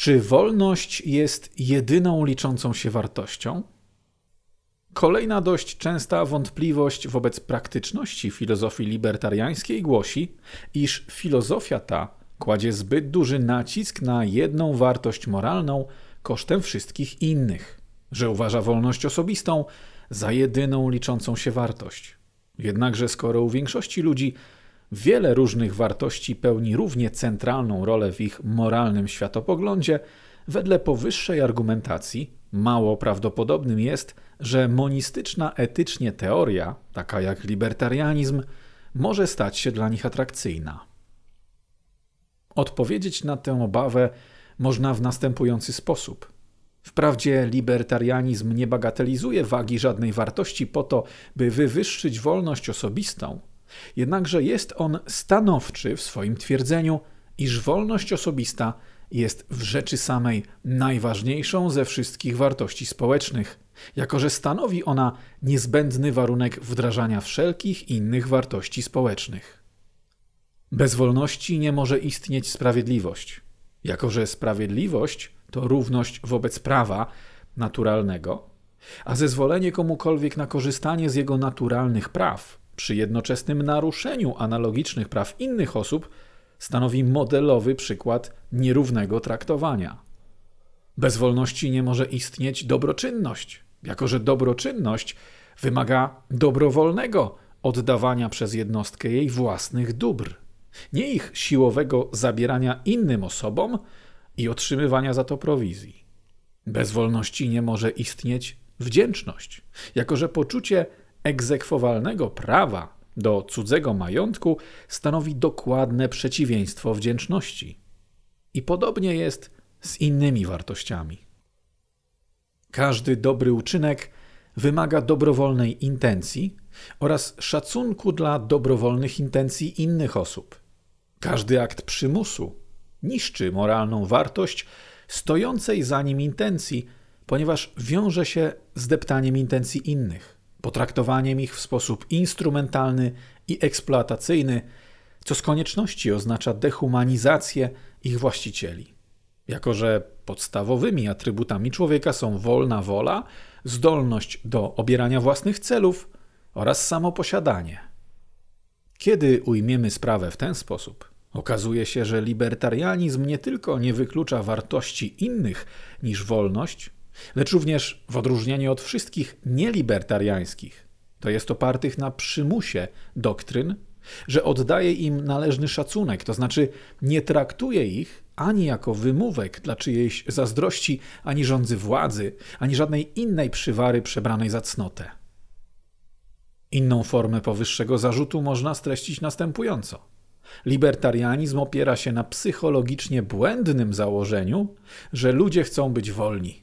Czy wolność jest jedyną liczącą się wartością? Kolejna dość częsta wątpliwość wobec praktyczności filozofii libertariańskiej głosi, iż filozofia ta kładzie zbyt duży nacisk na jedną wartość moralną kosztem wszystkich innych, że uważa wolność osobistą za jedyną liczącą się wartość. Jednakże skoro u większości ludzi wiele różnych wartości pełni równie centralną rolę w ich moralnym światopoglądzie, wedle powyższej argumentacji mało prawdopodobnym jest, że monistyczna etycznie teoria, taka jak libertarianizm, może stać się dla nich atrakcyjna. Odpowiedzieć na tę obawę można w następujący sposób. Wprawdzie libertarianizm nie bagatelizuje wagi żadnej wartości po to, by wywyższyć wolność osobistą, jednakże jest on stanowczy w swoim twierdzeniu, iż wolność osobista jest w rzeczy samej najważniejszą ze wszystkich wartości społecznych, jako że stanowi ona niezbędny warunek wdrażania wszelkich innych wartości społecznych. Bez wolności nie może istnieć sprawiedliwość, jako że sprawiedliwość to równość wobec prawa naturalnego, a zezwolenie komukolwiek na korzystanie z jego naturalnych praw przy jednoczesnym naruszeniu analogicznych praw innych osób stanowi modelowy przykład nierównego traktowania. Bez wolności nie może istnieć dobroczynność, jako że dobroczynność wymaga dobrowolnego oddawania przez jednostkę jej własnych dóbr, nie ich siłowego zabierania innym osobom i otrzymywania za to prowizji. Bez wolności nie może istnieć wdzięczność, jako że poczucie egzekwowalnego prawa do cudzego majątku stanowi dokładne przeciwieństwo wdzięczności. I podobnie jest z innymi wartościami. Każdy dobry uczynek wymaga dobrowolnej intencji oraz szacunku dla dobrowolnych intencji innych osób. Każdy akt przymusu niszczy moralną wartość stojącej za nim intencji, ponieważ wiąże się z deptaniem intencji innych potraktowaniem ich w sposób instrumentalny i eksploatacyjny, co z konieczności oznacza dehumanizację ich właścicieli. Jako, że podstawowymi atrybutami człowieka są wolna wola, zdolność do obierania własnych celów oraz samoposiadanie. Kiedy ujmiemy sprawę w ten sposób, okazuje się, że libertarianizm nie tylko nie wyklucza wartości innych niż wolność, lecz również w odróżnieniu od wszystkich nielibertariańskich, to jest opartych na przymusie doktryn, że oddaje im należny szacunek, to znaczy nie traktuje ich ani jako wymówek dla czyjejś zazdrości, ani rządzy władzy, ani żadnej innej przywary przebranej za cnotę. Inną formę powyższego zarzutu można streścić następująco. Libertarianizm opiera się na psychologicznie błędnym założeniu, że ludzie chcą być wolni.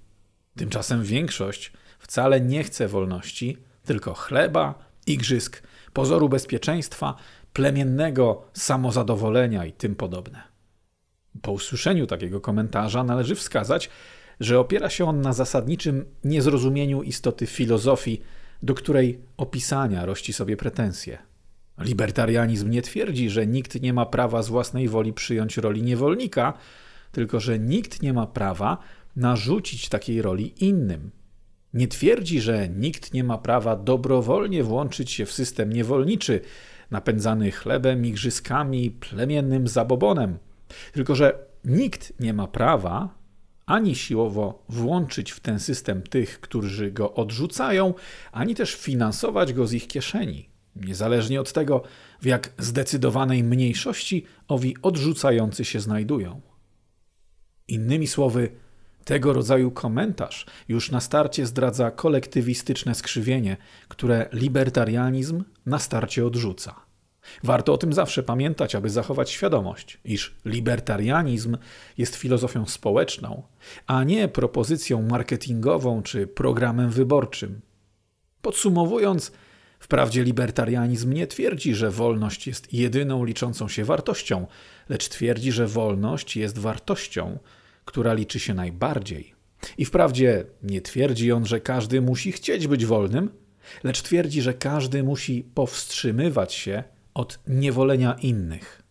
Tymczasem większość wcale nie chce wolności, tylko chleba, igrzysk, pozoru bezpieczeństwa, plemiennego samozadowolenia i tym podobne. Po usłyszeniu takiego komentarza należy wskazać, że opiera się on na zasadniczym niezrozumieniu istoty filozofii, do której opisania rości sobie pretensje. Libertarianizm nie twierdzi, że nikt nie ma prawa z własnej woli przyjąć roli niewolnika, tylko że nikt nie ma prawa narzucić takiej roli innym. Nie twierdzi, że nikt nie ma prawa dobrowolnie włączyć się w system niewolniczy, napędzany chlebem, igrzyskami, plemiennym zabobonem, tylko że nikt nie ma prawa ani siłowo włączyć w ten system tych, którzy go odrzucają, ani też finansować go z ich kieszeni, niezależnie od tego, w jak zdecydowanej mniejszości owi odrzucający się znajdują. Innymi słowy, tego rodzaju komentarz już na starcie zdradza kolektywistyczne skrzywienie, które libertarianizm na starcie odrzuca. Warto o tym zawsze pamiętać, aby zachować świadomość, iż libertarianizm jest filozofią społeczną, a nie propozycją marketingową czy programem wyborczym. Podsumowując, wprawdzie libertarianizm nie twierdzi, że wolność jest jedyną liczącą się wartością, lecz twierdzi, że wolność jest wartością, która liczy się najbardziej. I wprawdzie nie twierdzi on, że każdy musi chcieć być wolnym, lecz twierdzi, że każdy musi powstrzymywać się od niewolenia innych.